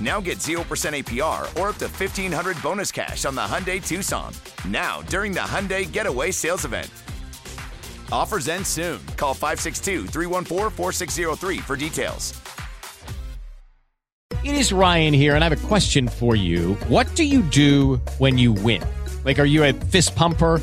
Now get 0% APR or up to 1500 bonus cash on the Hyundai Tucson. Now, during the Hyundai Getaway Sales Event. Offers end soon. Call 562 314 4603 for details. It is Ryan here, and I have a question for you. What do you do when you win? Like, are you a fist pumper?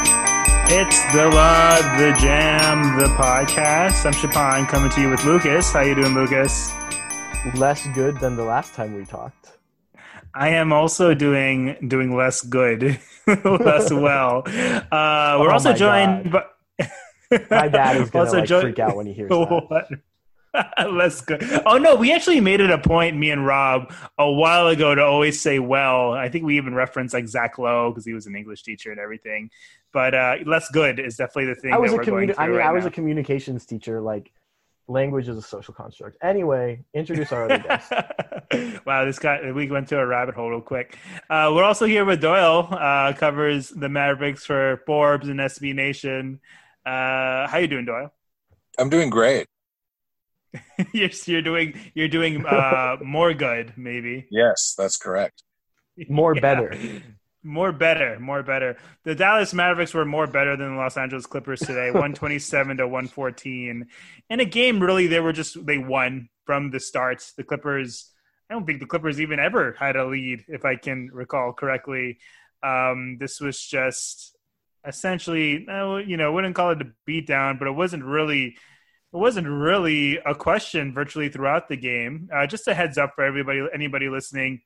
It's the Love, the Jam, the podcast. I'm Shapan coming to you with Lucas. How you doing, Lucas? Less good than the last time we talked. I am also doing doing less good, less well. Uh, we're Oh also joined by My dad is gonna like join- freak out when he hears that. Less good. Oh no, we actually made it a point, me and Rob, a while ago to always say "well." I think we even referenced like Zach Lowe because he was an English teacher and everything. But uh, less good is definitely the thing I was that a we're communi- through I mean, right I was now. a communications teacher. Like, language is a social construct. Anyway, introduce our other guest. wow, this guy, we went to a rabbit hole real quick. Uh, we're also here with Doyle, uh, covers the Mavericks for Forbes and SB Nation. Uh, how you doing, Doyle? I'm doing great. you're, you're doing, you're doing uh, more good, maybe. Yes, that's correct. More Yeah. better. More better, more better. The Dallas Mavericks were more better than the Los Angeles Clippers today, 127 to 114. In a game, really, they were just, they won from the start. The Clippers, I don't think the Clippers even ever had a lead, if I can recall correctly. Um, this was just essentially, uh, you know, I wouldn't call it a beatdown, but it wasn't really. It wasn't really a question virtually throughout the game. Uh, just a heads up for everybody, anybody listening.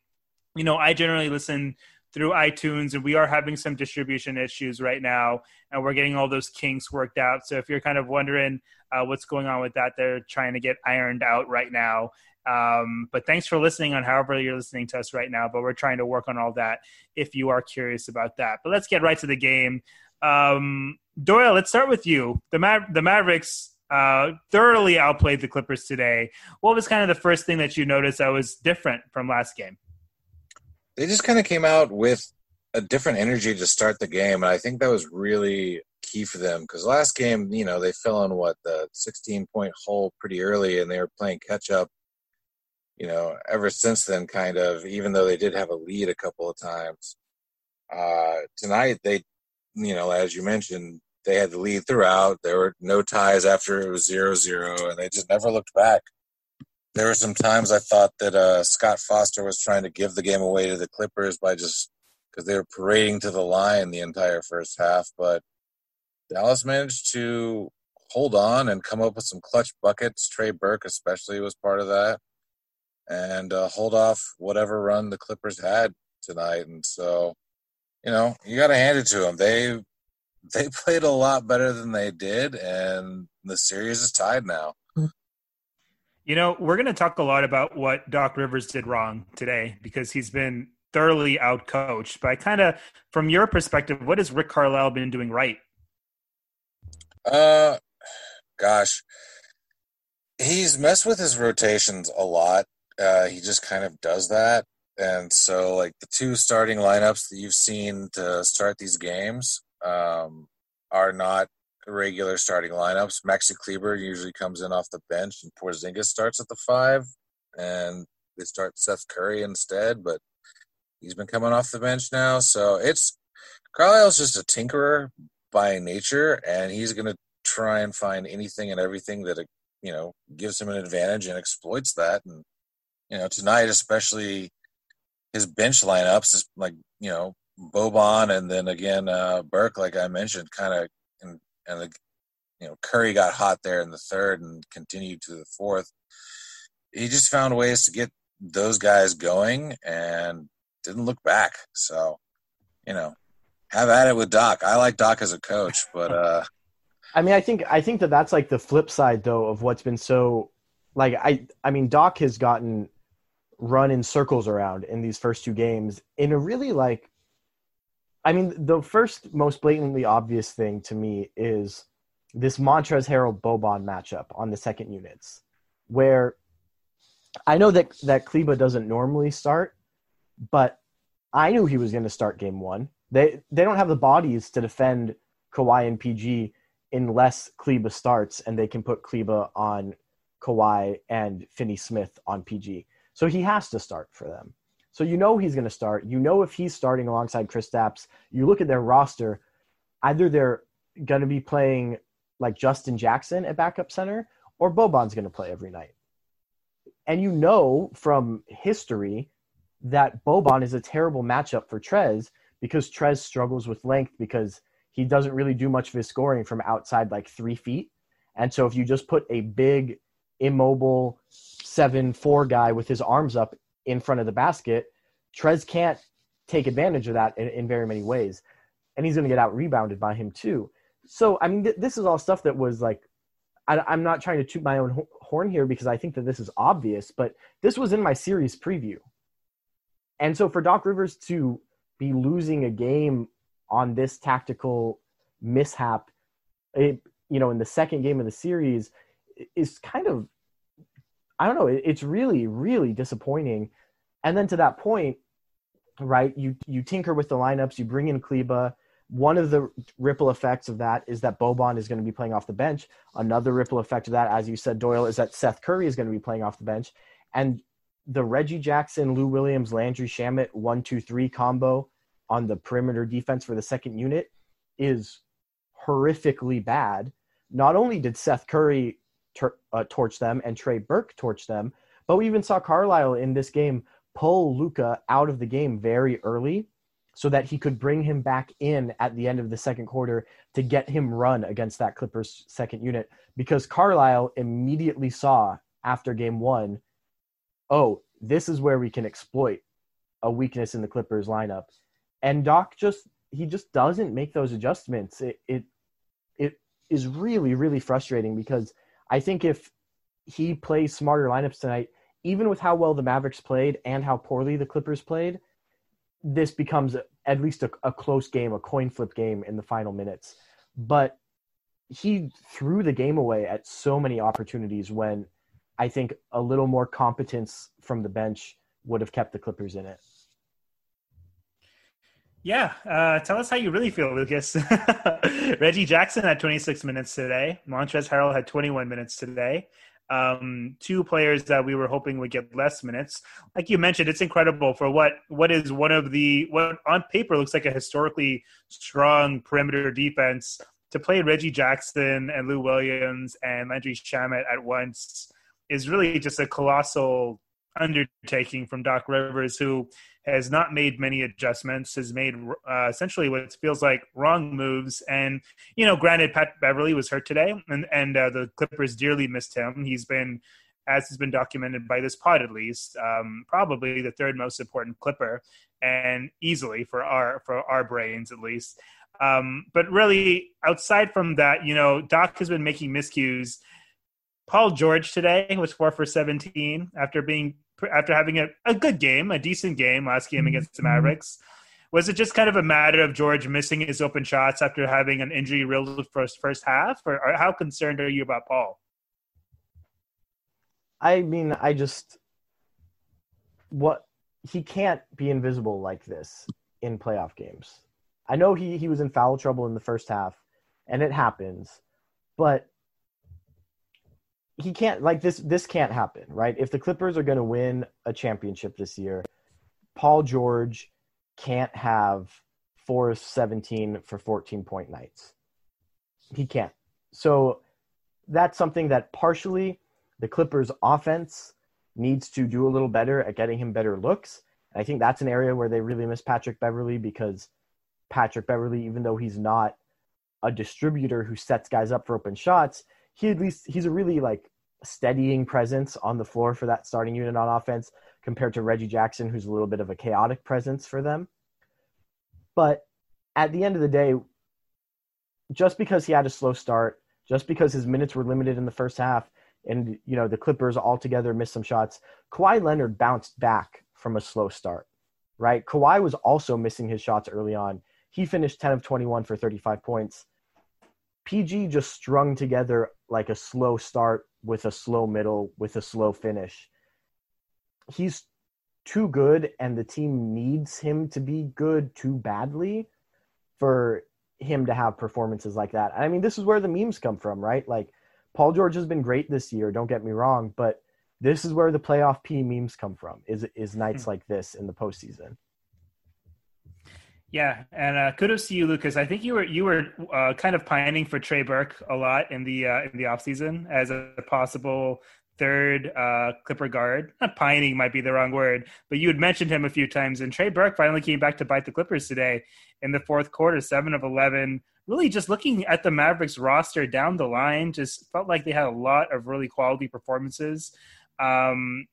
You know, I generally listen through iTunes, and we are having some distribution issues right now, and we're getting all those kinks worked out. So if you're kind of wondering uh, what's going on with that, they're trying to get ironed out right now. Um, but thanks for listening on however you're listening to us right now. But we're trying to work on all that if you are curious about that. But let's get right to the game. Um, Doyle, let's start with you. The Ma- the Mavericks uh, thoroughly outplayed the Clippers today. What was kind of the first thing that you noticed that was different from last game? They just kind of came out with a different energy to start the game, and I think that was really key for them because last game, you know, they fell on what the 16 point hole pretty early, and they were playing catch up. You know, ever since then, kind of, even though they did have a lead a couple of times. Uh, tonight, they, you know, as you mentioned, they had the lead throughout. There were no ties after it was zero zero, and they just never looked back. There were some times I thought that uh, Scott Foster was trying to give the game away to the Clippers by just because they were parading to the line the entire first half, but Dallas managed to hold on and come up with some clutch buckets. Trey Burke, especially, was part of that, and uh, hold off whatever run the Clippers had tonight. And so, you know, you got to hand it to them. They they played a lot better than they did, and the series is tied now. You know, we're going to talk a lot about what Doc Rivers did wrong today because he's been thoroughly outcoached. But I kind of, from your perspective, what has Rick Carlisle been doing right? Uh, gosh, he's messed with his rotations a lot. Uh, he just kind of does that, and so like the two starting lineups that you've seen to start these games um, are not regular starting lineups. Maxi Kleber usually comes in off the bench, and Porzingis starts at the five, and they start Seth Curry instead. But He's been coming off the bench now, so it's Carlisle's just a tinkerer by nature, and he's going to try and find anything and everything that you know gives him an advantage and exploits that. And you know tonight, especially his bench lineups is like you know Boban and then again uh, Burke, like I mentioned, kind of and the, you know Curry got hot there in the third and continued to the fourth. He just found ways to get those guys going and didn't look back. So, you know, have at it with Doc. I like Doc as a coach, but uh I mean, I think I think that that's like the flip side though of what's been so like I I mean Doc has gotten run in circles around in these first two games in a really like I mean the first most blatantly obvious thing to me is this Montrezl Harrell Boban matchup on the second units where I know that that Kleber doesn't normally start, but I knew he was going to start game one. They they don't have the bodies to defend Kawhi and PG unless Kleber starts, and they can put Kleber on Kawhi and Finney Smith on PG. So he has to start for them. So you know he's going to start. You know if he's starting alongside Kristaps. You look at their roster, either they're going to be playing like Justin Jackson at backup center, or Boban's going to play every night. And you know from history that Boban is a terrible matchup for Trez because Trez struggles with length because he doesn't really do much of his scoring from outside like three feet. And so if you just put a big, immobile, seven four guy with his arms up in front of the basket, Trez can't take advantage of that in, in very many ways. And he's going to get out rebounded by him too. So, I mean, th- this is all stuff that was like, I, I'm not trying to toot my own horn here because I think that this is obvious, but this was in my series preview. And so for Doc Rivers to be losing a game on this tactical mishap, it, you know, in the second game of the series is kind of, I don't know, it's really, really disappointing. And then to that point, right, you, you tinker with the lineups, you bring in Kleber. One of the ripple effects of that is that Boban is going to be playing off the bench. Another ripple effect of that, as you said, Doyle, is that Seth Curry is going to be playing off the bench. And the Reggie Jackson, Lou Williams, Landry Shamet one two three combo on the perimeter defense for the second unit is horrifically bad. Not only did Seth Curry ter- uh, torch them and Trey Burke torch them, but we even saw Carlisle in this game pull Luka out of the game very early so that he could bring him back in at the end of the second quarter to get him run against that Clippers second unit because Carlisle immediately saw after game one oh, this is where we can exploit a weakness in the Clippers lineup. And Doc just he just doesn't make those adjustments. It it it is really really frustrating because I think if he plays smarter lineups tonight, even with how well the Mavericks played and how poorly the Clippers played, this becomes at least a, a close game, a coin flip game in the final minutes. But he threw the game away at so many opportunities when I think a little more competence from the bench would have kept the Clippers in it. Yeah, uh, tell us how you really feel, Lucas. Reggie Jackson had 26 minutes today. Montrezl Harrell had 21 minutes today. Um, two players that we were hoping would get less minutes. Like you mentioned, it's incredible for what what is one of the what on paper looks like a historically strong perimeter defense to play Reggie Jackson and Lou Williams and Landry Shamet at once is really just a colossal undertaking from Doc Rivers, who has not made many adjustments, has made uh, essentially what feels like wrong moves. And you know, granted, Pat Beverley was hurt today, and and uh, the Clippers dearly missed him. He's been, as has been documented by this pod at least, um, probably the third most important Clipper, and easily for our for our brains at least. Um, but really, outside from that, you know, Doc has been making miscues Paul George today was four for 17 after being after having a, a good game, a decent game last game against the mm-hmm. Mavericks. Was it just kind of a matter of George missing his open shots after having an injury riddled first first half, or, or how concerned are you about Paul? I mean, I just what he can't be invisible like this in playoff games. I know he he was in foul trouble in the first half, and it happens, but he can't like this this can't happen right if the clippers are going to win a championship this year Paul George can't have four seventeen for 14 point nights. He can't. So that's something that partially the Clippers offense needs to do a little better at getting him better looks. I think that's an area where they really miss Patrick Beverley because Patrick Beverley, even though he's not a distributor who sets guys up for open shots, he at least he's a really like steadying presence on the floor for that starting unit on offense compared to Reggie Jackson, who's a little bit of a chaotic presence for them. But at the end of the day, just because he had a slow start, just because his minutes were limited in the first half, and you know the Clippers altogether missed some shots, Kawhi Leonard bounced back from a slow start. Right? Kawhi was also missing his shots early on. He finished 10 of 21 for 35 points. PG just strung together like a slow start with a slow middle with a slow finish. He's too good and the team needs him to be good too badly for him to have performances like that. I mean, this is where the memes come from, right? Like Paul George has been great this year, don't get me wrong, but this is where the playoff P memes come from. Is is nights mm-hmm. like this in the postseason. Yeah, and uh, kudos to you, Lucas. I think you were you were uh, kind of pining for Trey Burke a lot in the uh, in the offseason as a possible third uh, Clipper guard. Not pining might be the wrong word, but you had mentioned him a few times. And Trey Burke finally came back to bite the Clippers today in the fourth quarter, seven of eleven. Really, just looking at the Mavericks roster down the line, just felt like they had a lot of really quality performances. Um,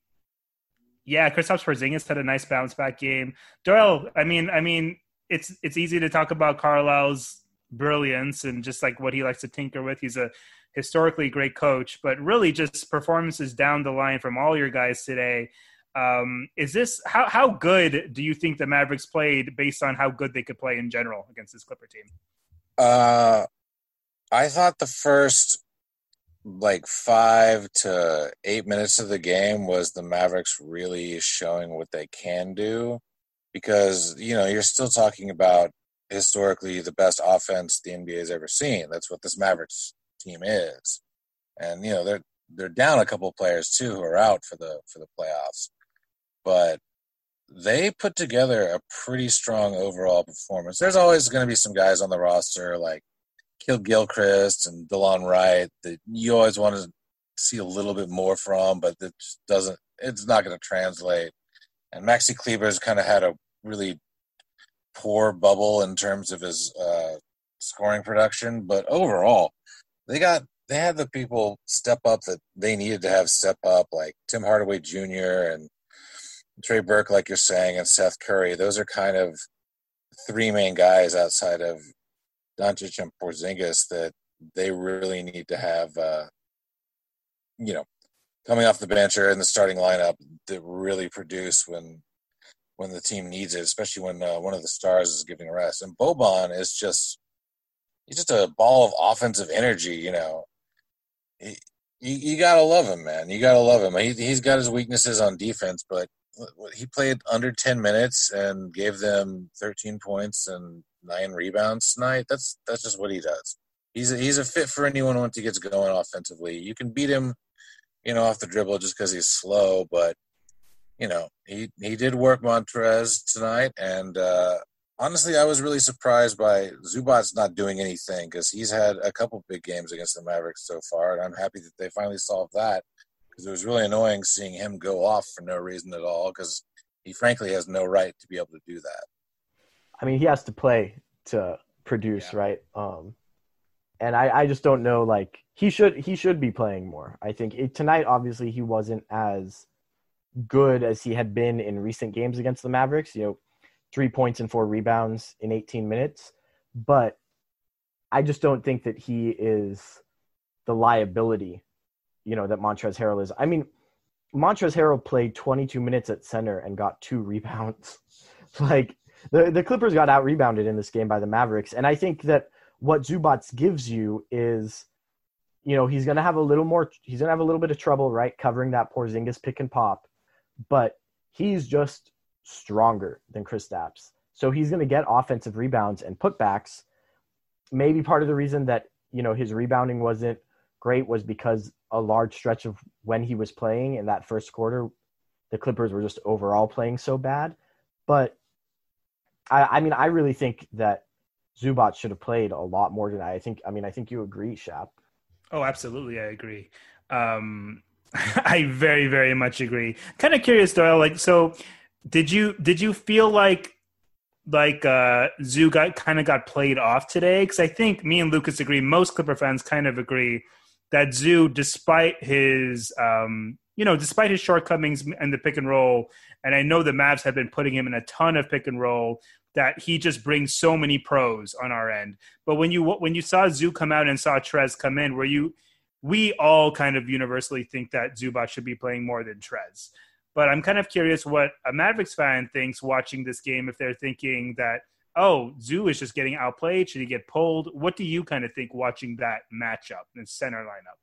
yeah, Kristaps Porzingis had a nice bounce back game. Doyle, I mean, I mean, it's it's easy to talk about Carlisle's brilliance and just like what he likes to tinker with. He's a historically great coach, but really just performances down the line from all your guys today. Um, is this how how good do you think the Mavericks played based on how good they could play in general against this Clipper team? Uh, I thought the first like five to eight minutes of the game was the Mavericks really showing what they can do because you know you're still talking about historically the best offense the NBA has ever seen. That's what this Mavericks team is, and you know they're they're down a couple players too who are out for the for the playoffs, but they put together a pretty strong overall performance. There's always going to be some guys on the roster like Kidd-Gilchrist and Delon Wright that you always want to see a little bit more from, but it doesn't. It's not going to translate. And Maxi Kleber's kind of had a really poor bubble in terms of his uh, scoring production, but overall, they got they had the people step up that they needed to have step up, like Tim Hardaway Jr. and Trey Burke, like you're saying, and Seth Curry. Those are kind of three main guys outside of Doncic and Porzingis that they really need to have, uh, you know, coming off the bench or in the starting lineup that really produce when when the team needs it, especially when uh, one of the stars is giving rest. And Boban is just he's just a ball of offensive energy. You know, he, you, you gotta love him, man. You gotta love him. He, he's got his weaknesses on defense, but he played under 10 minutes and gave them 13 points and nine rebounds tonight. That's that's just what he does. He's a, he's a fit for anyone once he gets going offensively. You can beat him, you know, off the dribble just because he's slow, but you know, he he did work Montrez tonight, and uh, honestly, I was really surprised by Zubac's not doing anything because he's had a couple big games against the Mavericks so far, and I'm happy that they finally solved that because it was really annoying seeing him go off for no reason at all because he frankly has no right to be able to do that. I mean, he has to play to produce, yeah. right? Um, and I, I just don't know. Like he should he should be playing more. I think it, tonight, obviously, he wasn't as good as he had been in recent games against the Mavericks. You know, three points and four rebounds in 18 minutes, but I just don't think that he is the liability you know that Montrezl Harrell is. I mean, Montrezl Harrell played 22 minutes at center and got two rebounds. like the the Clippers got out rebounded in this game by the Mavericks, and I think that what Zubac gives you is, you know, he's gonna have a little more. He's gonna have a little bit of trouble, right, covering that Porzingis pick and pop, but he's just stronger than Kristaps. So he's going to get offensive rebounds and putbacks. Maybe part of the reason that you know his rebounding wasn't great was because a large stretch of when he was playing in that first quarter, the Clippers were just overall playing so bad. But I, I mean, I really think that Zubac should have played a lot more tonight. I think. I mean, I think you agree, Shap. Oh, absolutely, I agree. Um, I very, very much agree. Kind of curious, Doyle. Like, so did you did you feel like like uh, Zoo got kind of got played off today? Because I think me and Lucas agree. Most Clipper fans kind of agree that Zoo, despite his um, you know, despite his shortcomings in the pick and roll, and I know the Mavs have been putting him in a ton of pick and roll, that he just brings so many pros on our end. But when you when you saw Zoo come out and saw Trez come in, where you we all kind of universally think that Zubac should be playing more than Trez. But I'm kind of curious what a Mavericks fan thinks watching this game if they're thinking that oh, Zoo is just getting outplayed. Should he get pulled? What do you kind of think watching that matchup and center lineup?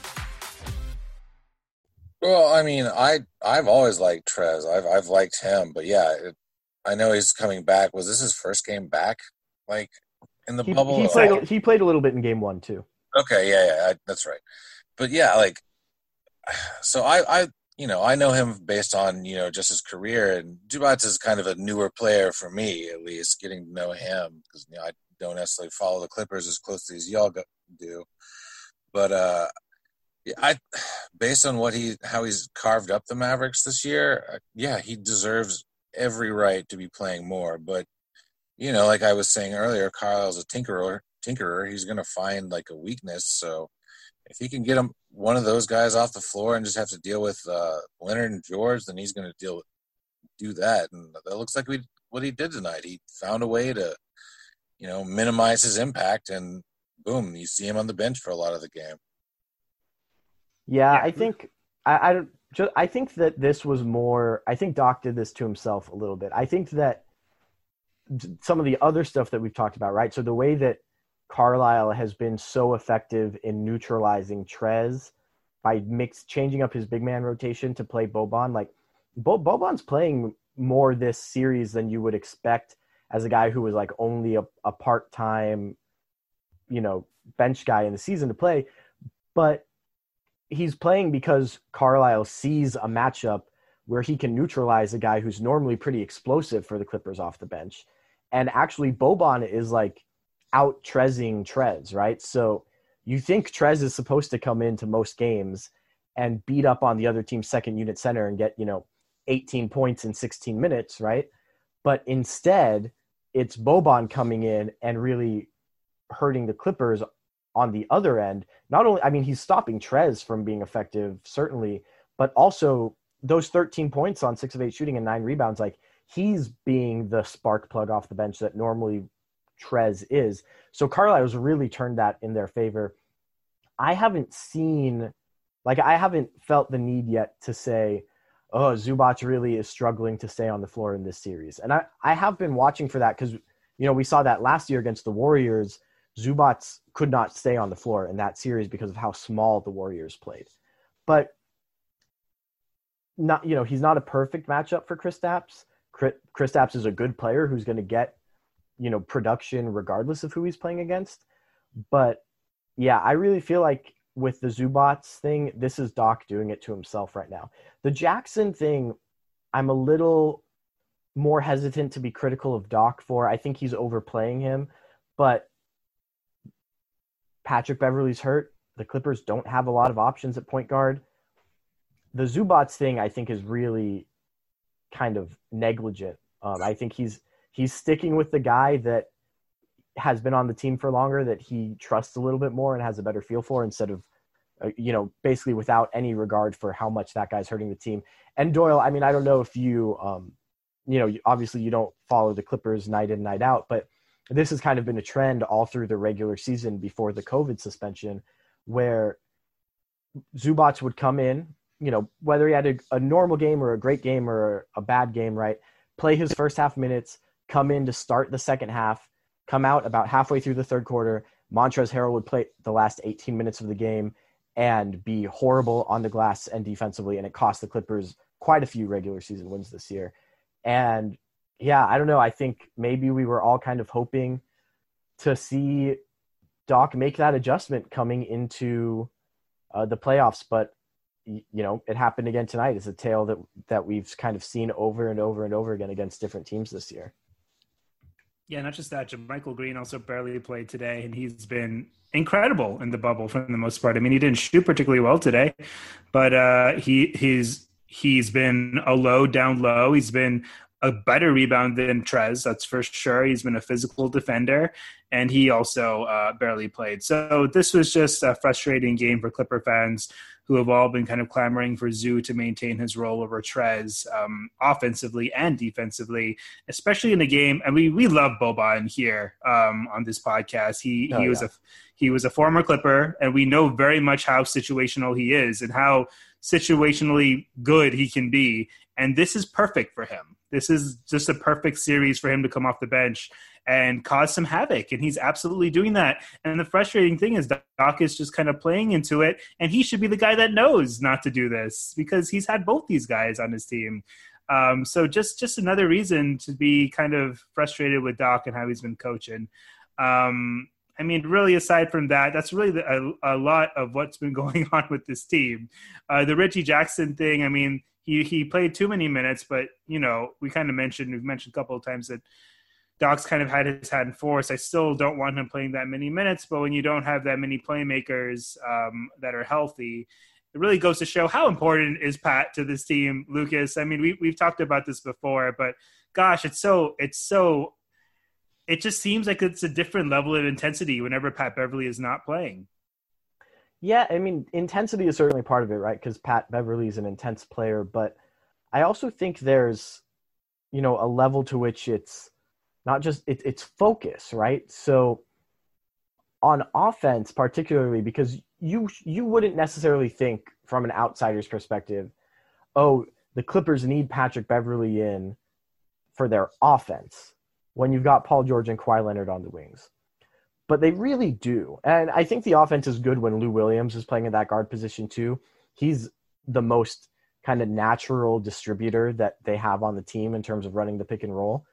Well, I mean, I I've always liked Trez. I've I've liked him, but yeah, it, I know he's coming back. Was this his first game back? Like in the He, bubble? he played. He played a little bit in game one too. Okay, yeah, yeah, I, that's right. But yeah, like, so I, I, you know, I know him based on you know just his career, and Zubac is kind of a newer player for me, at least, getting to know him because you know I don't necessarily follow the Clippers as closely as y'all do, but uh, I, based on what he how he's carved up the Mavericks this year, uh, yeah, he deserves every right to be playing more, but. You know, like I was saying earlier, Carlisle's a tinkerer. Tinkerer, he's going to find like a weakness. So, if he can get him one of those guys off the floor and just have to deal with uh, Leonard and George, then he's going to deal do that. And that looks like we what he did tonight. He found a way to, you know, minimize his impact, and boom, you see him on the bench for a lot of the game. Yeah, I think I, I don't. Just, I think that this was more. I think Doc did this to himself a little bit. I think that some of the other stuff that we've talked about, right? So the way that Carlisle has been so effective in neutralizing Trez by mix changing up his big man rotation to play Boban. Like Bo, Boban's playing more this series than you would expect as a guy who was like only a, a part time, you know, bench guy in the season to play. But he's playing because Carlisle sees a matchup where he can neutralize a guy who's normally pretty explosive for the Clippers off the bench. And actually, Boban is like out Trezing Trez, right? So you think Trez is supposed to come into most games and beat up on the other team's second unit center and get, you know, 18 points in 16 minutes, right? But instead, it's Boban coming in and really hurting the Clippers on the other end. Not only, I mean, he's stopping Trez from being effective, certainly, but also those 13 points on six of eight shooting and nine rebounds, like he's being the spark plug off the bench that normally Trez is. So Carlisle's really turned that in their favor. I haven't seen, like, I haven't felt the need yet to say, oh, Zubac really is struggling to stay on the floor in this series. And I, I have been watching for that because, you know, we saw that last year against the Warriors. Zubac could not stay on the floor in that series because of how small the Warriors played. But not, you know, he's not a perfect matchup for Kristaps. Kristaps is a good player who's going to get, you know, production regardless of who he's playing against. But yeah, I really feel like with the Zubac thing, this is Doc doing it to himself right now. The Jackson thing, I'm a little more hesitant to be critical of Doc for. I think he's overplaying him, but Patrick Beverley's hurt. The Clippers don't have a lot of options at point guard. The Zubac thing, I think, is really kind of negligent. Um, I think he's he's sticking with the guy that has been on the team for longer that he trusts a little bit more and has a better feel for instead of uh, you know basically without any regard for how much that guy's hurting the team and doyle i mean i don't know if you um you know obviously you don't follow the clippers night in night out but this has kind of been a trend all through the regular season before the covid suspension where Zubac would come in you know whether he had a, a normal game or a great game or a bad game right play his first half minutes come in to start the second half come out about halfway through the third quarter. Montrezl Harrell would play the last 18 minutes of the game and be horrible on the glass and defensively, and it cost the Clippers quite a few regular season wins this year. And yeah, I don't know. I think maybe we were all kind of hoping to see Doc make that adjustment coming into uh, the playoffs, but you know it happened again tonight. It's a tale that that we've kind of seen over and over and over again against different teams this year. Yeah, not just that. JaMychal Green also barely played today, and he's been incredible in the bubble for the most part. I mean, he didn't shoot particularly well today, but uh, he he's he's been a low down low. He's been a better rebound than Trez, that's for sure. He's been a physical defender, and he also uh, barely played. So this was just a frustrating game for Clipper fans who have all been kind of clamoring for Zoo to maintain his role over Trez um, offensively and defensively, especially in a game. And we we love Boban here um, on this podcast. He oh, he was yeah. a he was a former Clipper, and we know very much how situational he is and how situationally good he can be. And this is perfect for him. This is just a perfect series for him to come off the bench and cause some havoc. And he's absolutely doing that. And the frustrating thing is Doc is just kind of playing into it. And he should be the guy that knows not to do this because he's had both these guys on his team. Um, so just just another reason to be kind of frustrated with Doc and how he's been coaching. Um, I mean, really, aside from that, that's really the, a, a, lot of what's been going on with this team. Uh, the Reggie Jackson thing, I mean, he he played too many minutes, but you know, we kind of mentioned we've mentioned a couple of times that Doc's kind of had his hand in force. I still don't want him playing that many minutes, but when you don't have that many playmakers um, that are healthy, it really goes to show how important is Pat to this team, Lucas. I mean, we we've talked about this before, but gosh, it's so it's so it just seems like it's a different level of intensity whenever Pat Beverley is not playing. Yeah, I mean, intensity is certainly part of it, right? Because Pat Beverley is an intense player, but I also think there's, you know, a level to which it's not just it, it's focus, right? So on offense, particularly because you you wouldn't necessarily think from an outsider's perspective, oh, the Clippers need Patrick Beverley in for their offense when you've got Paul George and Kawhi Leonard on the wings. But they really do. And I think the offense is good when Lou Williams is playing in that guard position too. He's the most kind of natural distributor that they have on the team in terms of running the pick and roll.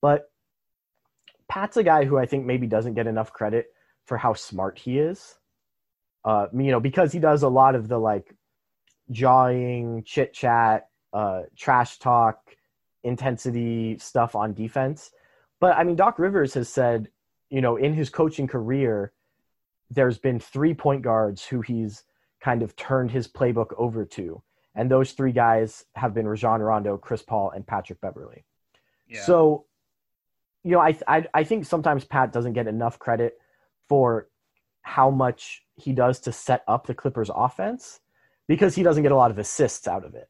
But Pat's a guy who I think maybe doesn't get enough credit for how smart he is. Uh, you know, because he does a lot of the like jawing, chit chat, uh, trash talk, intensity stuff on defense. But I mean, Doc Rivers has said, you know, in his coaching career, there's been three point guards who he's kind of turned his playbook over to. And those three guys have been Rajon Rondo, Chris Paul, and Patrick Beverley. Yeah. So you know, I, I I think sometimes Pat doesn't get enough credit for how much he does to set up the Clippers offense because he doesn't get a lot of assists out of it.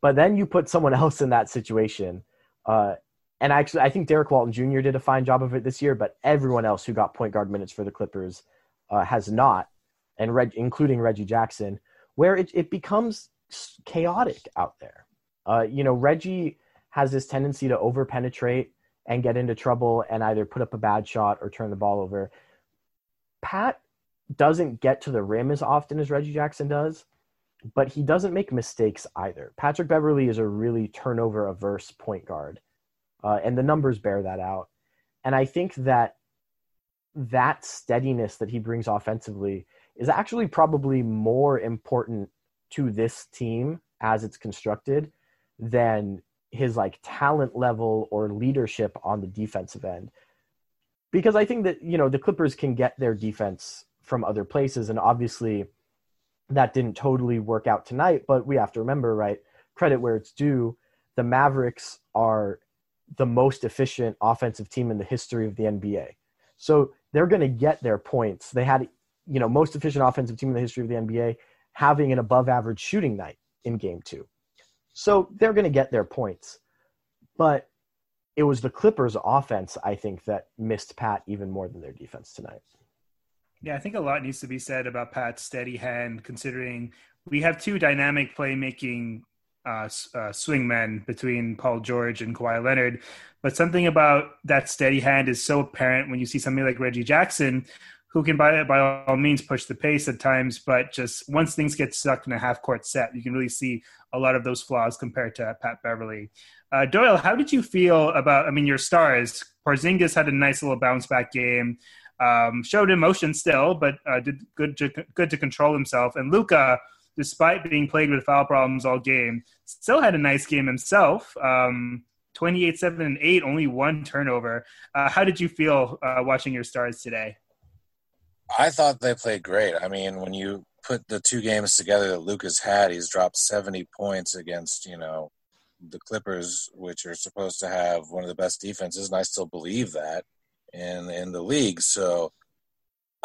But then you put someone else in that situation, uh, and actually, I think Derrick Walton Jr. did a fine job of it this year. But everyone else who got point guard minutes for the Clippers uh, has not, and Reg, including Reggie Jackson, where it it becomes chaotic out there. Uh, you know, Reggie has this tendency to over penetrate and get into trouble and either put up a bad shot or turn the ball over. Pat doesn't get to the rim as often as Reggie Jackson does, but he doesn't make mistakes either. Patrick Beverley is a really turnover averse point guard, uh, and the numbers bear that out. And I think that that steadiness that he brings offensively is actually probably more important to this team as it's constructed than his like talent level or leadership on the defensive end. Because I think that, you know, the Clippers can get their defense from other places and obviously that didn't totally work out tonight, but we have to remember, right, credit where it's due, the Mavericks are the most efficient offensive team in the history of the NBA. So they're going to get their points. They had, you know, most efficient offensive team in the history of the NBA having an above average shooting night in game two. So they're going to get their points. But it was the Clippers offense, I think, that missed Pat even more than their defense tonight. Yeah, I think a lot needs to be said about Pat's steady hand, considering we have two dynamic playmaking uh, uh, swingmen between Paul George and Kawhi Leonard. But something about that steady hand is so apparent when you see somebody like Reggie Jackson, who can by by all means push the pace at times, but just once things get stuck in a half court set, you can really see a lot of those flaws compared to Pat Beverley. Uh, Doyle, how did you feel about? I mean, your stars. Porzingis had a nice little bounce back game. Um, showed emotion still, but uh, did good to, good to control himself. And Luka, despite being plagued with foul problems all game, still had a nice game himself. Um, 28 7 and 8 only one turnover uh, how did you feel uh, watching your stars today I thought they played great. I mean, when you put the two games together that lucas had, he's dropped 70 points against, you know, the Clippers, which are supposed to have one of the best defenses, and I still believe that in in the league. So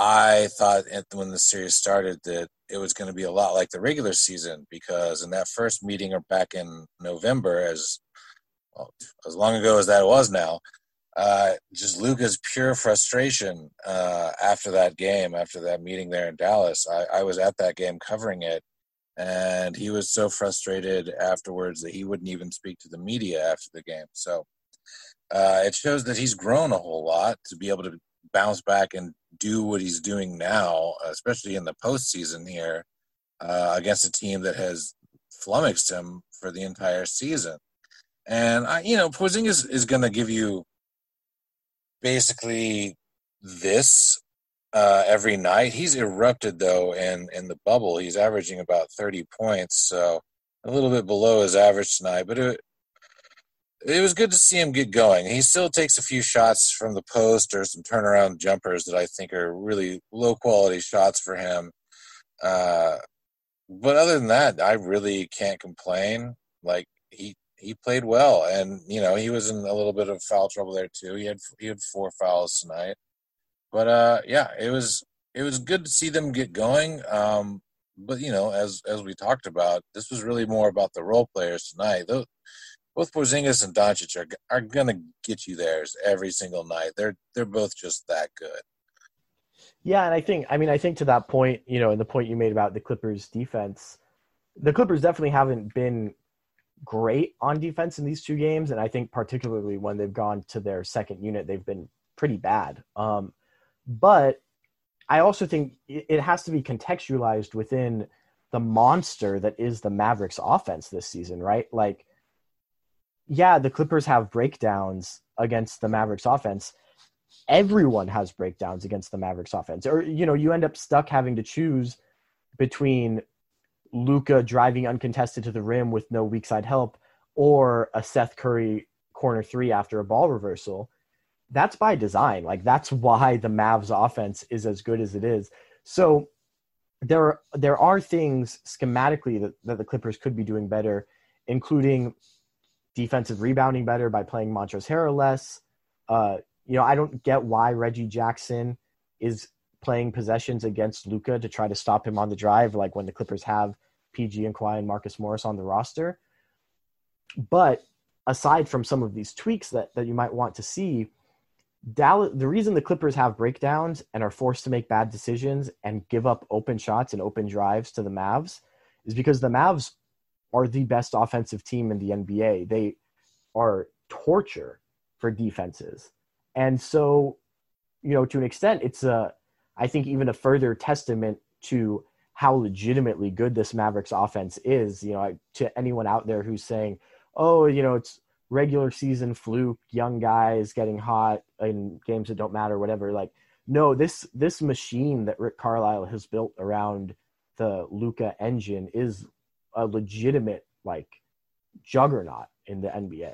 I thought when the series started that it was going to be a lot like the regular season because in that first meeting or back in November, as well, as long ago as that was now, uh, just Luka's pure frustration uh, after that game, after that meeting there in Dallas. I, I, was at that game covering it, and he was so frustrated afterwards that he wouldn't even speak to the media after the game. So uh, it shows that he's grown a whole lot to be able to bounce back and do what he's doing now, especially in the postseason here uh, against a team that has flummoxed him for the entire season. And I, you know, Porzingis is going to give you basically this uh, every night. He's erupted though in in the bubble. He's averaging about thirty points, so a little bit below his average tonight. But it it was good to see him get going. He still takes a few shots from the post or some turnaround jumpers that I think are really low quality shots for him. Uh, but other than that, I really can't complain. Like he he played well, and you know he was in a little bit of foul trouble there too. He had he had four fouls tonight, but uh, yeah, it was it was good to see them get going. Um, but you know, as as we talked about, this was really more about the role players tonight. Those, both Porzingis and Doncic are are gonna get you theirs every single night. They're they're both just that good. Yeah, and I think I mean I think to that point, you know, and the point you made about the Clippers defense, the Clippers definitely haven't been great on defense in these two games, and I think particularly when they've gone to their second unit, they've been pretty bad. Um, but I also think it has to be contextualized within the monster that is the Mavericks offense this season, right? Like, yeah, the Clippers have breakdowns against the Mavericks offense. Everyone has breakdowns against the Mavericks offense. Or, you know, you end up stuck having to choose between Luka driving uncontested to the rim with no weak side help, or a Seth Curry corner three after a ball reversal. That's by design. Like that's why the Mavs offense is as good as it is. So there are, there are things schematically that, that the Clippers could be doing better, including defensive rebounding better by playing Montrezl Harrell less. Uh, you know, I don't get why Reggie Jackson is playing possessions against Luka to try to stop him on the drive, like when the Clippers have PG and Kawhi and Marcus Morris on the roster. But aside from some of these tweaks that, that you might want to see, Dallas, the reason the Clippers have breakdowns and are forced to make bad decisions and give up open shots and open drives to the Mavs is because the Mavs are the best offensive team in the NBA. They are torture for defenses. And so, you know, to an extent, it's a I think even a further testament to how legitimately good this Mavericks offense is. You know, to anyone out there who's saying, "Oh, you know, it's regular season fluke, young guys getting hot in games that don't matter, whatever." Like, no, this this machine that Rick Carlisle has built around the Luka engine is a legitimate like juggernaut in the NBA.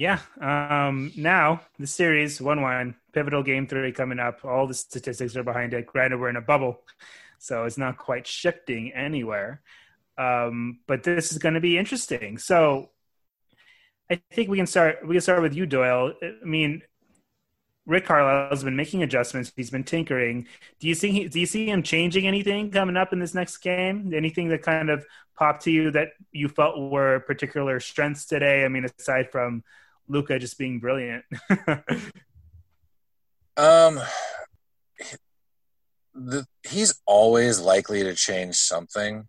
Yeah. Um, now the series one one pivotal game three coming up. All the statistics are behind it. Granted, we're in a bubble, so it's not quite shifting anywhere. Um, but this is going to be interesting. So I think we can start. We can start with you, Doyle. I mean, Rick Carlisle has been making adjustments. He's been tinkering. Do you see? Do you see him changing anything coming up in this next game? Anything that kind of popped to you that you felt were particular strengths today? I mean, aside from Luka just being brilliant. um, the, he's always likely to change something,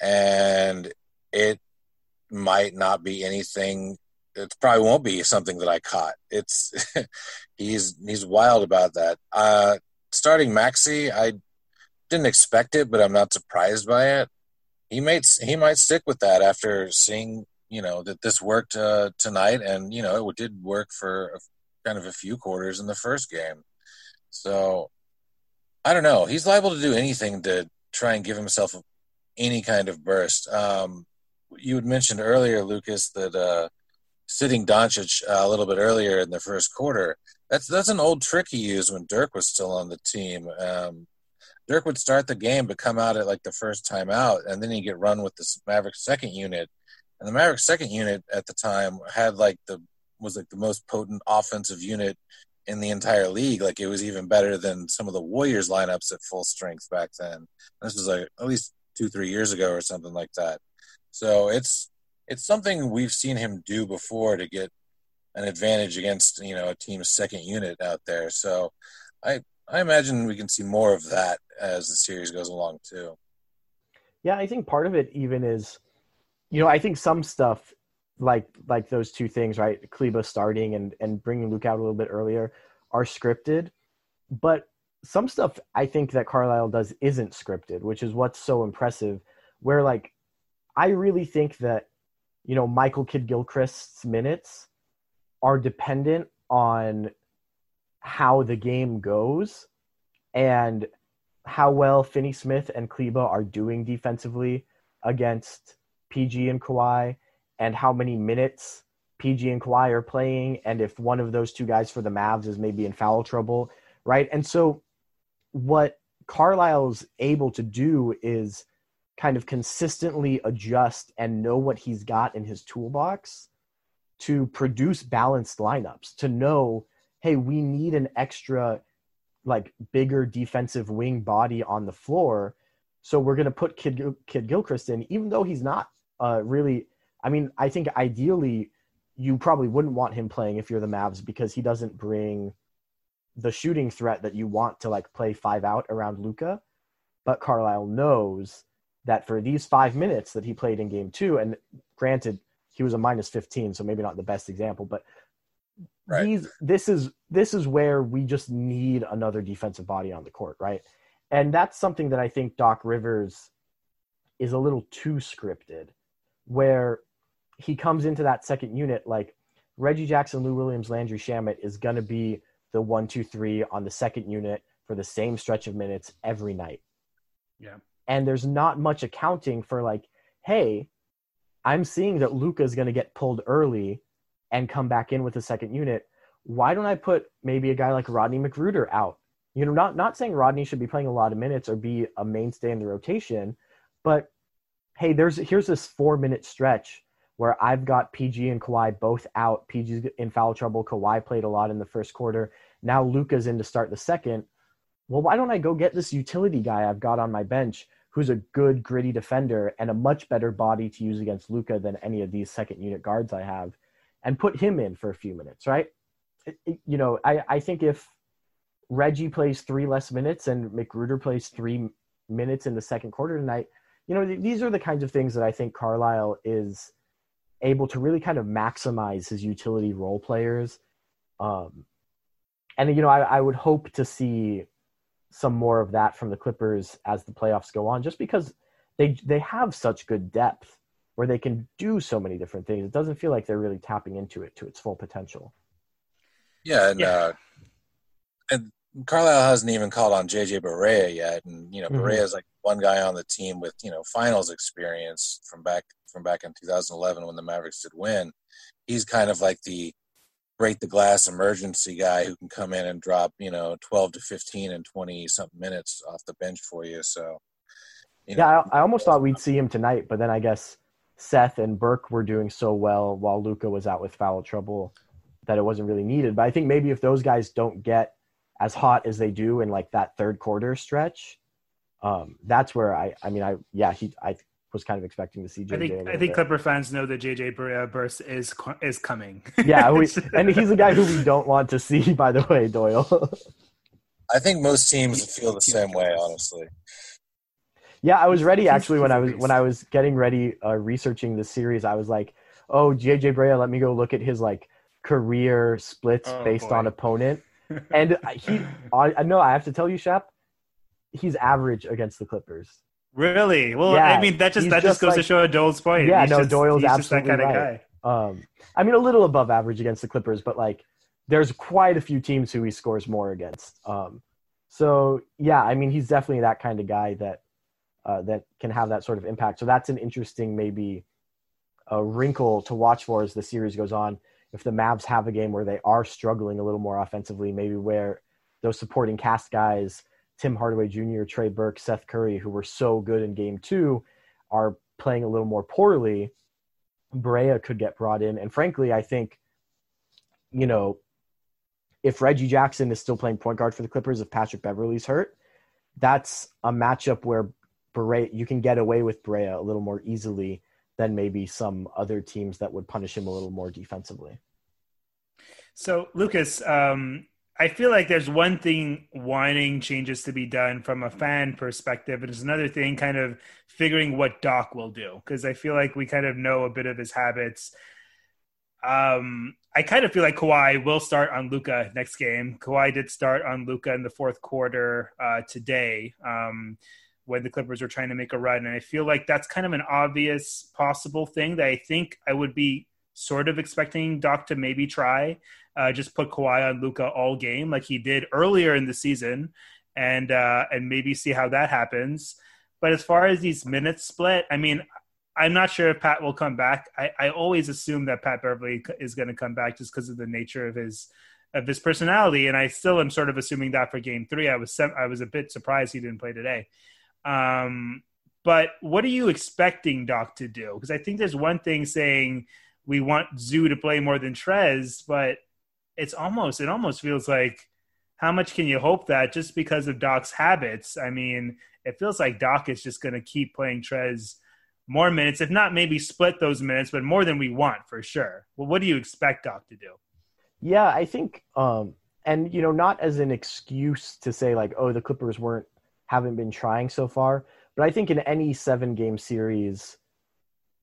and it might not be anything. It probably won't be something that I caught. It's he's he's wild about that. Uh, starting Maxi, I didn't expect it, but I'm not surprised by it. He might he might stick with that after seeing you know that this worked uh, tonight, and you know it did work for kind of a few quarters in the first game. So I don't know. He's liable to do anything to try and give himself any kind of burst. Um, you had mentioned earlier, Lucas, that uh, sitting Doncic uh, a little bit earlier in the first quarter. That's that's an old trick he used when Dirk was still on the team. Um, Dirk would start the game but come out at like the first time out, and then he'd get run with the Mavericks second unit, and the Mavericks second unit at the time had like the was like the most potent offensive unit in the entire league. Like it was even better than some of the Warriors lineups at full strength back then. This was like at least two, three years ago or something like that. So it's it's something we've seen him do before to get an advantage against you know a team's second unit out there. So I I imagine we can see more of that as the series goes along too. Yeah, I think part of it even is you know, I think some stuff like like those two things, right? Kleber starting and and bringing Luke out a little bit earlier are scripted, but some stuff I think that Carlisle does isn't scripted, which is what's so impressive. Where like I really think that you know Michael Kidd-Gilchrist's minutes are dependent on how the game goes and how well Finney Smith and Kleber are doing defensively against PG and Kawhi and how many minutes PG and Kawhi are playing, and if one of those two guys for the Mavs is maybe in foul trouble, right? And so, what Carlisle's able to do is kind of consistently adjust and know what he's got in his toolbox to produce balanced lineups, to know, hey, we need an extra, like, bigger defensive wing body on the floor. So we're going to put Kid, Kidd-Gilchrist in, even though he's not uh, really. I mean, I think ideally you probably wouldn't want him playing if you're the Mavs because he doesn't bring the shooting threat that you want to like play five out around Luka. But Carlisle knows that for these five minutes that he played in game two, and granted, he was a minus 15, so maybe not the best example, but right. these this is this is where we just need another defensive body on the court, right? And that's something that I think Doc Rivers is a little too scripted where he comes into that second unit like Reggie Jackson, Lou Williams, Landry Shamet is going to be the one, two, three on the second unit for the same stretch of minutes every night. Yeah. And there's not much accounting for like, hey, I'm seeing that Luka is going to get pulled early and come back in with the second unit. Why don't I put maybe a guy like Rodney McGruder out? You know, not not saying Rodney should be playing a lot of minutes or be a mainstay in the rotation, but hey, there's here's this four minute stretch where I've got PG and Kawhi both out. PG's in foul trouble. Kawhi played a lot in the first quarter. Now Luka's in to start the second. Well, why don't I go get this utility guy I've got on my bench who's a good gritty defender and a much better body to use against Luca than any of these second unit guards I have and put him in for a few minutes, right? It, it, you know, I, I think if Reggie plays three less minutes and McGruder plays three minutes in the second quarter tonight, you know, th- these are the kinds of things that I think Carlisle is able to really kind of maximize his utility role players. Um, and, you know, I, I would hope to see some more of that from the Clippers as the playoffs go on, just because they they have such good depth where they can do so many different things. It doesn't feel like they're really tapping into it to its full potential. Yeah, and yeah. Uh, and Carlisle hasn't even called on JJ Barea yet, and you know mm-hmm. Barea is like one guy on the team with you know finals experience from back from back in 2011 when the Mavericks did win. He's kind of like the break the glass emergency guy who can come in and drop you know 12 to 15 and 20 something minutes off the bench for you. So you know. yeah, I, I almost thought we'd see him tonight, but then I guess Seth and Burke were doing so well while Luka was out with foul trouble that it wasn't really needed. But I think maybe if those guys don't get as hot as they do in like that third quarter stretch, um, that's where I, I mean, I, yeah, he, I was kind of expecting to see JJ. I think, I think Clipper fans know that JJ Barea burst is is coming. Yeah, we, and he's a guy who we don't want to see. By the way, Doyle. I think most teams feel the same way, honestly. Yeah, I was ready actually when I was when I was getting ready uh, researching the series. I was like, "Oh, JJ Barea, let me go look at his like career splits oh, based boy. on opponent." And he, I know I have to tell you, Shep, he's average against the Clippers. Really? Well, yeah, I mean that just that just goes like, to show Doyle's point. Yeah, he's no, just, Doyle's absolutely that kind right. of guy. Um, I mean, a little above average against the Clippers, but like, there's quite a few teams who he scores more against. Um, so yeah, I mean, he's definitely that kind of guy that uh, that can have that sort of impact. So that's an interesting maybe a wrinkle to watch for as the series goes on if the Mavs have a game where they are struggling a little more offensively, maybe where those supporting cast guys, Tim Hardaway Jr., Trey Burke, Seth Curry, who were so good in game two, are playing a little more poorly, Barea could get brought in. And frankly, I think, you know, if Reggie Jackson is still playing point guard for the Clippers, if Patrick Beverley's hurt, that's a matchup where Barea, you can get away with Barea a little more easily than maybe some other teams that would punish him a little more defensively. So, Lucas, um, I feel like there's one thing wanting changes to be done from a fan perspective, and there's another thing kind of figuring what Doc will do because I feel like we kind of know a bit of his habits. Um, I kind of feel like Kawhi will start on Luka next game. Kawhi did start on Luka in the fourth quarter uh, today. Um, when the Clippers were trying to make a run. And I feel like that's kind of an obvious possible thing that I think I would be sort of expecting Doc to maybe try. Uh, just put Kawhi on Luka all game like he did earlier in the season, and uh, and maybe see how that happens. But as far as these minutes split, I mean, I'm not sure if Pat will come back. I, I always assume that Pat Beverley is going to come back just because of the nature of his of his personality, and I still am sort of assuming that for Game Three. I was I was a bit surprised he didn't play today. Um, but what are you expecting Doc to do? Because I think there's one thing saying we want Zoo to play more than Trez, but it's almost it almost feels like how much can you hope that just because of Doc's habits? I mean, it feels like Doc is just going to keep playing Trez more minutes, if not maybe split those minutes, but more than we want for sure. Well, what do you expect Doc to do? Yeah, I think, um, and you know, not as an excuse to say like, oh, the Clippers weren't haven't been trying so far. But I think in any seven game series,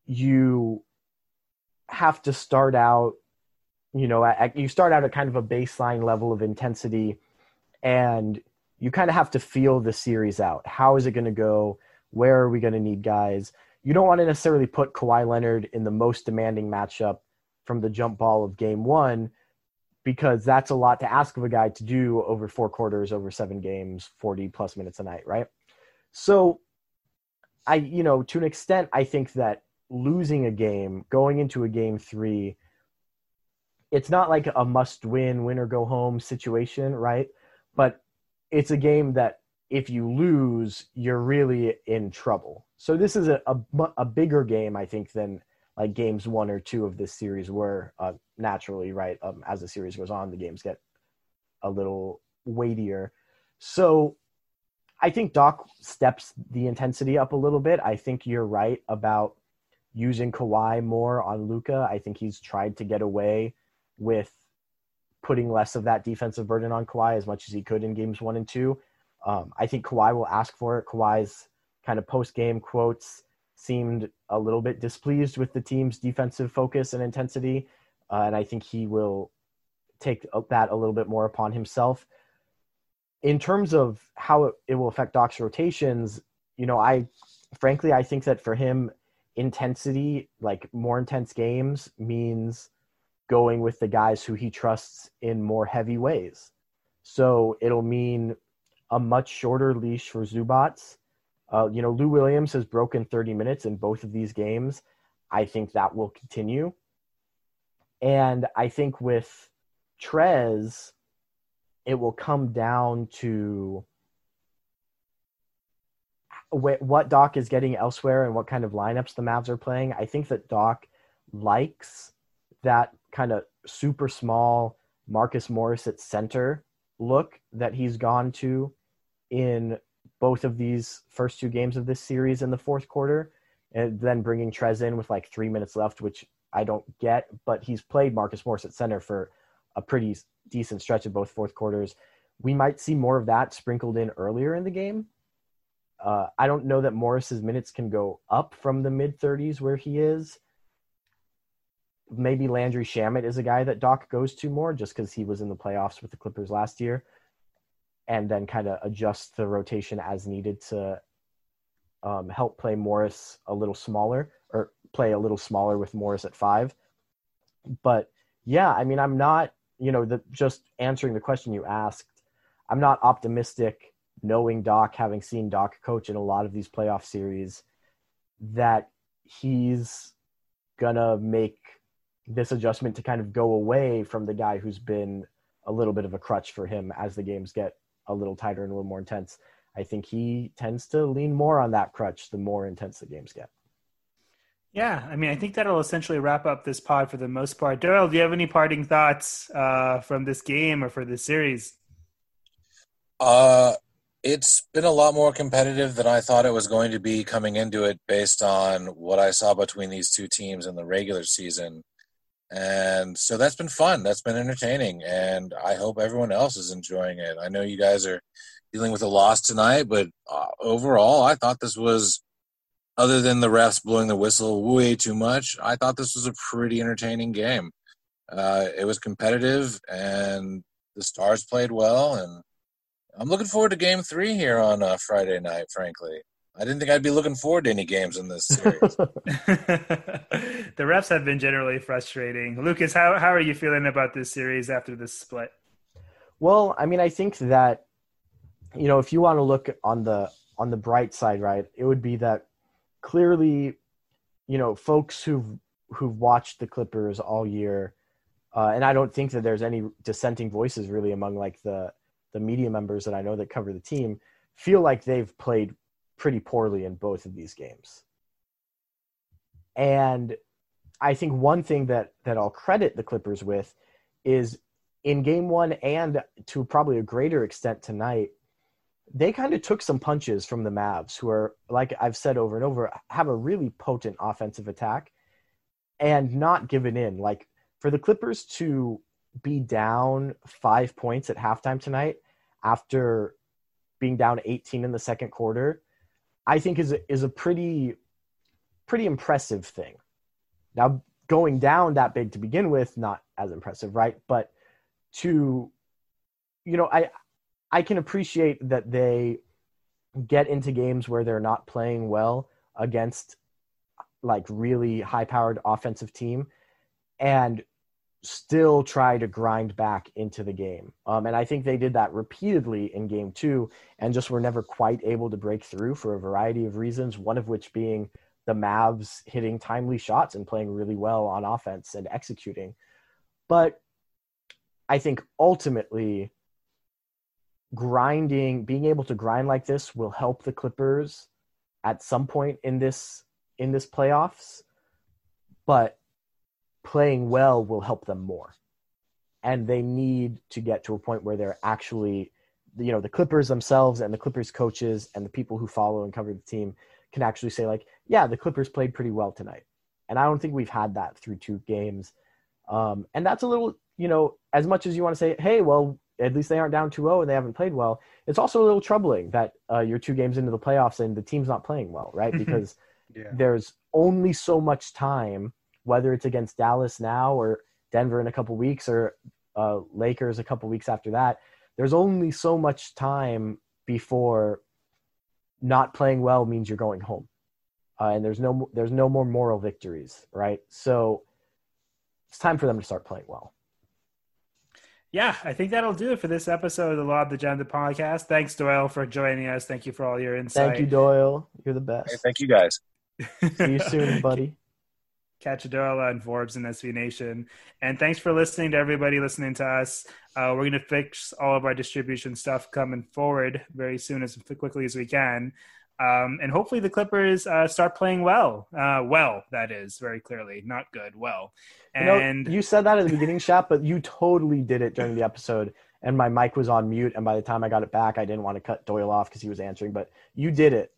you have to start out, you know, at, you start out at kind of a baseline level of intensity and you kind of have to feel the series out. How is it going to go? Where are we going to need guys? You don't want to necessarily put Kawhi Leonard in the most demanding matchup from the jump ball of game one because that's a lot to ask of a guy to do over four quarters, over seven games, 40 plus minutes a night, right? So, I, you know, to an extent, I think that losing a game, going into a game three, it's not like a must win, win or go home situation, right? But it's a game that if you lose, you're really in trouble. So this is a, a, a bigger game, I think, than like games one or two of this series were. Uh, naturally, right? Um, as the series goes on, the games get a little weightier. So I think Doc steps the intensity up a little bit. I think you're right about using Kawhi more on Luka. I think he's tried to get away with putting less of that defensive burden on Kawhi as much as he could in games one and two. Um, I think Kawhi will ask for it. Kawhi's kind of post game quotes seemed a little bit displeased with the team's defensive focus and intensity. Uh, and I think he will take that a little bit more upon himself. In terms of how it, it will affect Doc's rotations, you know, I frankly, I think that for him, intensity, like more intense games, means going with the guys who he trusts in more heavy ways. So it'll mean a much shorter leash for Zubac. Uh, you know, Lou Williams has broken 30 minutes in both of these games. I think that will continue. And I think with Trez, it will come down to what Doc is getting elsewhere and what kind of lineups the Mavs are playing. I think that Doc likes that kind of super small Marcus Morris at center look that he's gone to in both of these first two games of this series in the fourth quarter, and then bringing Trez in with like three minutes left, which I don't get, but he's played Marcus Morris at center for a pretty decent stretch of both fourth quarters. We might see more of that sprinkled in earlier in the game. Uh, I don't know that Morris's minutes can go up from the mid 30s where he is. Maybe Landry Shamet is a guy that Doc goes to more just because he was in the playoffs with the Clippers last year and then kind of adjust the rotation as needed to um, help play Morris a little smaller or play a little smaller with Morris at five. But yeah, I mean, I'm not, you know, the, just answering the question you asked, I'm not optimistic knowing Doc, having seen Doc coach in a lot of these playoff series, that he's gonna make this adjustment to kind of go away from the guy who's been a little bit of a crutch for him as the games get a little tighter and a little more intense. I think he tends to lean more on that crutch the more intense the games get. Yeah, I mean, I think that'll essentially wrap up this pod for the most part. Daryl, do you have any parting thoughts uh, from this game or for this series? Uh, it's been a lot more competitive than I thought it was going to be coming into it, based on what I saw between these two teams in the regular season. And so that's been fun. That's been entertaining, and I hope everyone else is enjoying it. I know you guys are dealing with a loss tonight, but uh, overall, I thought this was other than the refs blowing the whistle way too much, I thought this was a pretty entertaining game. Uh, it was competitive, and the Stars played well, and I'm looking forward to Game Three here on uh, Friday night. Frankly, I didn't think I'd be looking forward to any games in this series. the refs have been generally frustrating. Lucas, how how are you feeling about this series after this split? Well, I mean, I think that you know, if you want to look on the on the bright side, right, it would be that clearly, you know, folks who've who've watched the Clippers all year, uh, and I don't think that there's any dissenting voices really among like the the media members that I know that cover the team feel like they've played pretty poorly in both of these games. And I think one thing that that I'll credit the Clippers with is in game 1 and to probably a greater extent tonight they kind of took some punches from the Mavs, who are, like I've said over and over, have a really potent offensive attack and not given in. Like for the Clippers to be down five points at halftime tonight after being down 18 in the second quarter, I think is a, is a pretty pretty impressive thing. Now going down that big to begin with, not as impressive, right? But to you know, I I can appreciate that they get into games where they're not playing well against like really high powered offensive team and still try to grind back into the game. Um, and I think they did that repeatedly in game two and just were never quite able to break through for a variety of reasons, one of which being the Mavs hitting timely shots and playing really well on offense and executing. But I think ultimately grinding, being able to grind like this will help the Clippers at some point in this in this playoffs. but playing well will help them more. And they need to get to a point where they're actually, you know, the Clippers themselves and the Clippers coaches and the people who follow and cover the team can actually say, like, yeah, the Clippers played pretty well tonight. And I don't think we've had that through two games. Um, and that's a little, you know, as much as you want to say, hey, well, at least they aren't down 2-0 and they haven't played well. It's also a little troubling that uh, you're two games into the playoffs and the team's not playing well, right? Because Yeah. there's only so much time, whether it's against Dallas now or Denver in a couple weeks or uh, Lakers a couple weeks after that. There's only so much time before not playing well means you're going home, uh, and there's no there's no more moral victories, right? So it's time for them to start playing well. Yeah, I think that'll do it for this episode of the Law of the Gender podcast. Thanks, Doyle, for joining us. Thank you for all your insight. Thank you, Doyle. You're the Hey, best. thank you guys. See you soon, buddy. Catch Doyle on Forbes and SB Nation. And thanks for listening to everybody listening to us. Uh, we're going to fix all of our distribution stuff coming forward very soon, as quickly as we can. Um, and hopefully the Clippers uh, start playing well. Uh, well, that is very clearly not good. Well, You know, and you said that at the beginning, Shap, but you totally did it during the episode, and my mic was on mute. And by the time I got it back, I didn't want to cut Doyle off because he was answering, but you did it.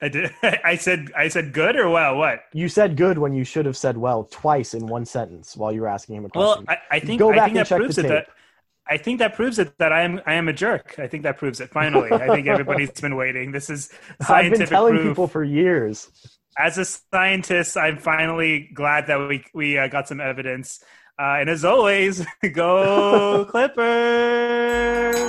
I did. I said. I said good or well. What? You said good when you should have said well twice in one sentence while you were asking him a Well, question. I, I think Go I back think and that check the it. tape. That I think that proves it that I am I am a jerk. I think that proves it. Finally, I think everybody's been waiting. This is I've scientific been telling proof. people for years. As a scientist, I'm finally glad that we we uh, got some evidence. Uh, and as always, go Clippers!